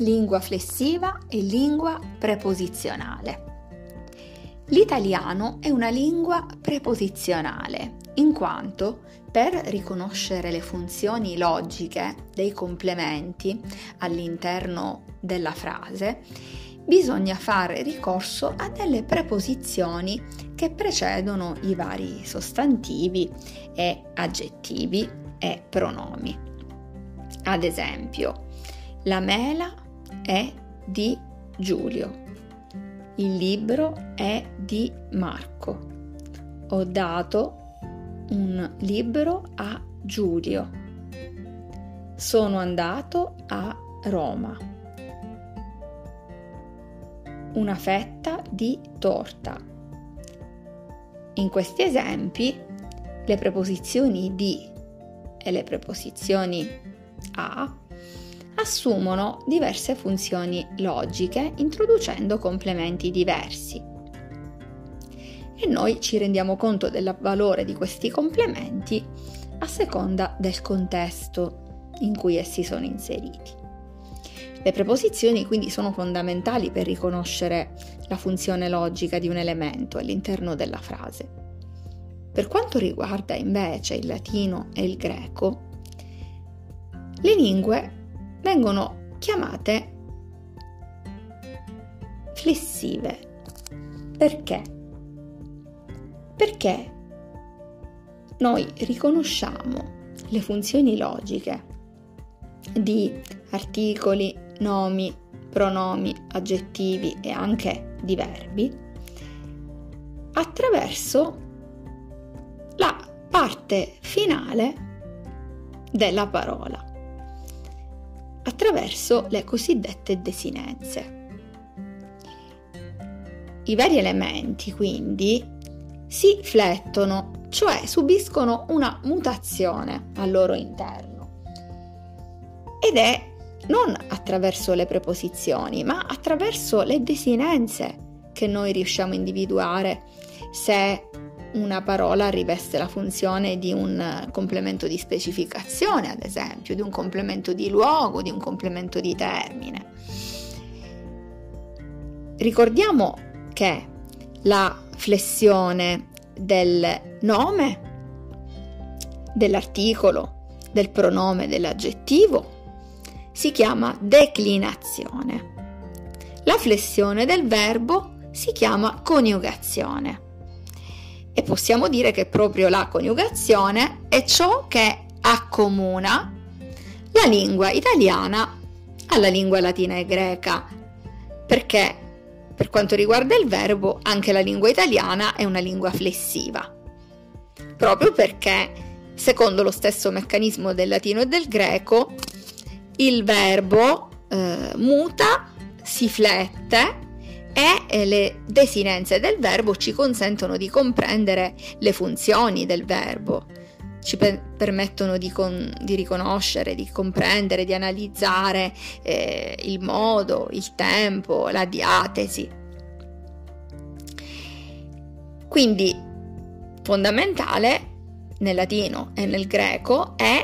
lingua flessiva e lingua preposizionale. L'italiano è una lingua preposizionale, in quanto per riconoscere le funzioni logiche dei complementi all'interno della frase, bisogna fare ricorso a delle preposizioni che precedono i vari sostantivi e aggettivi e pronomi. Ad esempio, la mela è di Giulio. Il libro è di Marco. Ho dato un libro a Giulio. Sono andato a Roma. Una fetta di torta. In questi esempi le preposizioni di e le preposizioni a assumono diverse funzioni logiche introducendo complementi diversi. E noi ci rendiamo conto del valore di questi complementi a seconda del contesto in cui essi sono inseriti. Le preposizioni quindi sono fondamentali per riconoscere la funzione logica di un elemento all'interno della frase. Per quanto riguarda invece il latino e il greco, le lingue vengono chiamate flessive. Perché? Perché noi riconosciamo le funzioni logiche di articoli, nomi, pronomi, aggettivi e anche di verbi attraverso la parte finale della parola attraverso le cosiddette desinenze. I vari elementi quindi si flettono, cioè subiscono una mutazione al loro interno. Ed è non attraverso le preposizioni, ma attraverso le desinenze che noi riusciamo a individuare se una parola riveste la funzione di un complemento di specificazione, ad esempio, di un complemento di luogo, di un complemento di termine. Ricordiamo che la flessione del nome, dell'articolo, del pronome, dell'aggettivo si chiama declinazione. La flessione del verbo si chiama coniugazione e possiamo dire che proprio la coniugazione è ciò che accomuna la lingua italiana alla lingua latina e greca, perché per quanto riguarda il verbo anche la lingua italiana è una lingua flessiva, proprio perché secondo lo stesso meccanismo del latino e del greco il verbo eh, muta, si flette e le desinenze del verbo ci consentono di comprendere le funzioni del verbo, ci per- permettono di, con- di, riconoscere, di comprendere, di analizzare eh, il modo, il tempo, la diatesi. Quindi fondamentale nel latino e nel greco è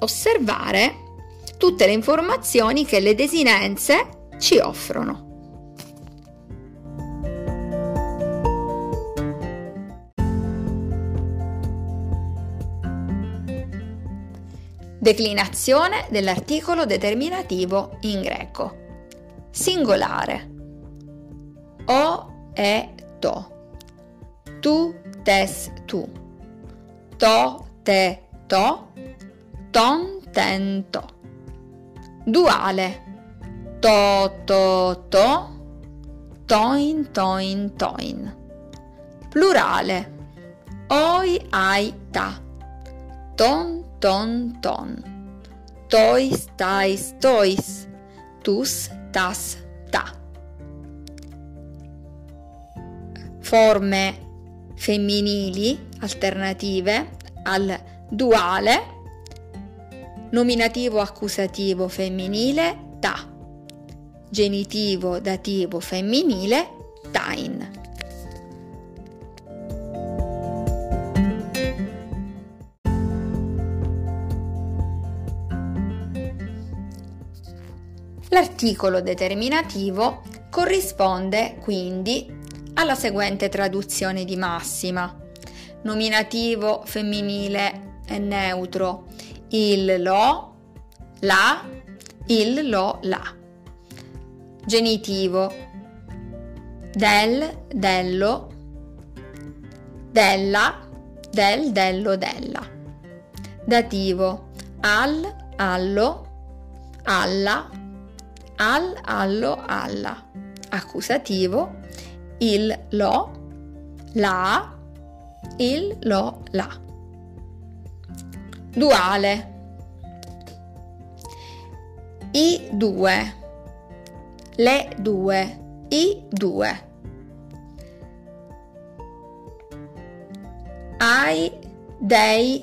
osservare tutte le informazioni che le desinenze ci offrono. Declinazione dell'articolo determinativo in greco. Singolare. O e to. Tu tes tu. To te to. Ton ten to. Duale. To to to. Toin toin toin. Plurale. Oi ai ta. Ton ton ton. Tois tais tois. Tus tas ta. Forme femminili alternative al duale. Nominativo accusativo femminile ta. Genitivo dativo femminile tain. L'articolo determinativo corrisponde quindi alla seguente traduzione di massima. Nominativo femminile e neutro il lo, la, il lo, la. Genitivo del, dello, della, del, dello, della. Dativo al, allo, alla, al, allo, alla. Accusativo il, lo, la, il, lo, la. Duale. I due. Le due. I due. Ai, dei,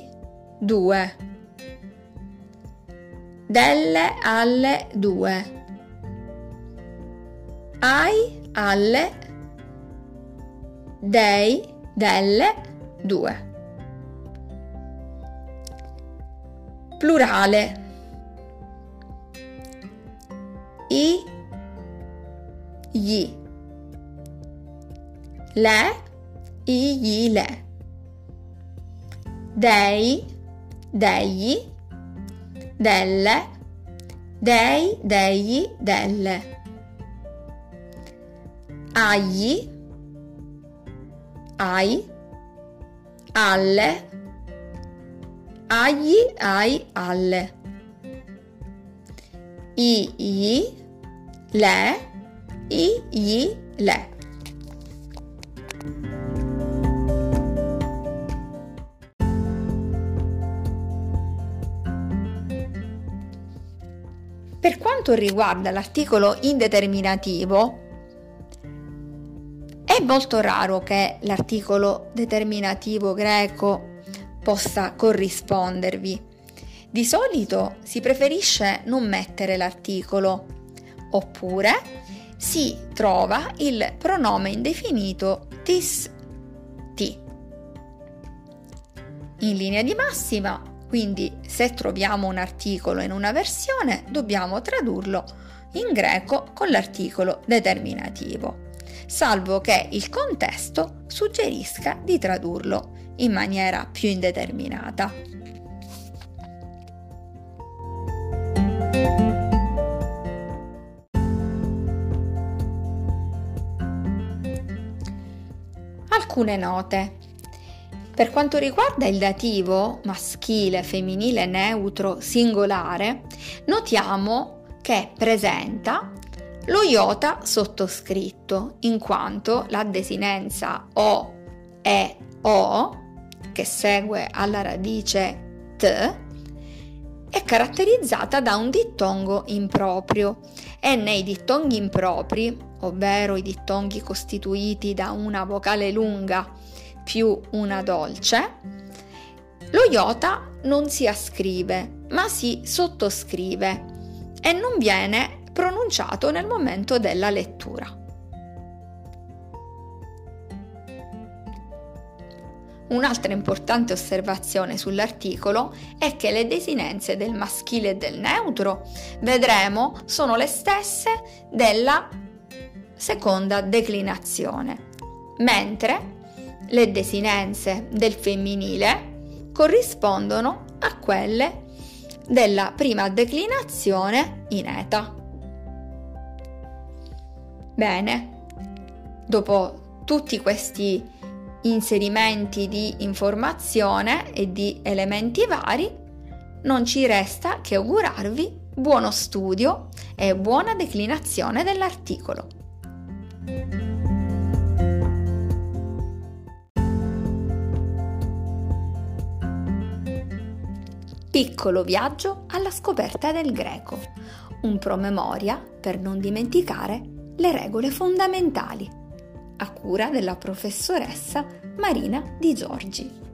due. Delle, alle, due. Ai, alle, dei, delle, due. Plurale. I, gli. Le, i, gli, le. Dei, degli, delle, dei, degli, delle. Agli, ai, alle, agli, ai, alle. I, gli, le, i, gli, le. Per quanto riguarda l'articolo indeterminativo, molto raro che l'articolo determinativo greco possa corrispondervi. Di solito si preferisce non mettere l'articolo, oppure si trova il pronome indefinito tis ti. In linea di massima, quindi se troviamo un articolo in una versione, dobbiamo tradurlo in greco con l'articolo determinativo salvo che il contesto suggerisca di tradurlo in maniera più indeterminata. Alcune note. Per quanto riguarda il dativo maschile, femminile, neutro, singolare, notiamo che presenta lo iota sottoscritto, in quanto la desinenza o, e, o, che segue alla radice t, è caratterizzata da un dittongo improprio. E nei dittonghi impropri, ovvero i dittonghi costituiti da una vocale lunga più una dolce, lo iota non si ascrive, ma si sottoscrive e non viene pronunciato nel momento della lettura. Un'altra importante osservazione sull'articolo è che le desinenze del maschile e del neutro, vedremo, sono le stesse della seconda declinazione, mentre le desinenze del femminile corrispondono a quelle della prima declinazione in eta. Bene, dopo tutti questi inserimenti di informazione e di elementi vari, non ci resta che augurarvi buono studio e buona declinazione dell'articolo. Piccolo viaggio alla scoperta del greco, un promemoria per non dimenticare le regole fondamentali, a cura della professoressa Marina Di Giorgi.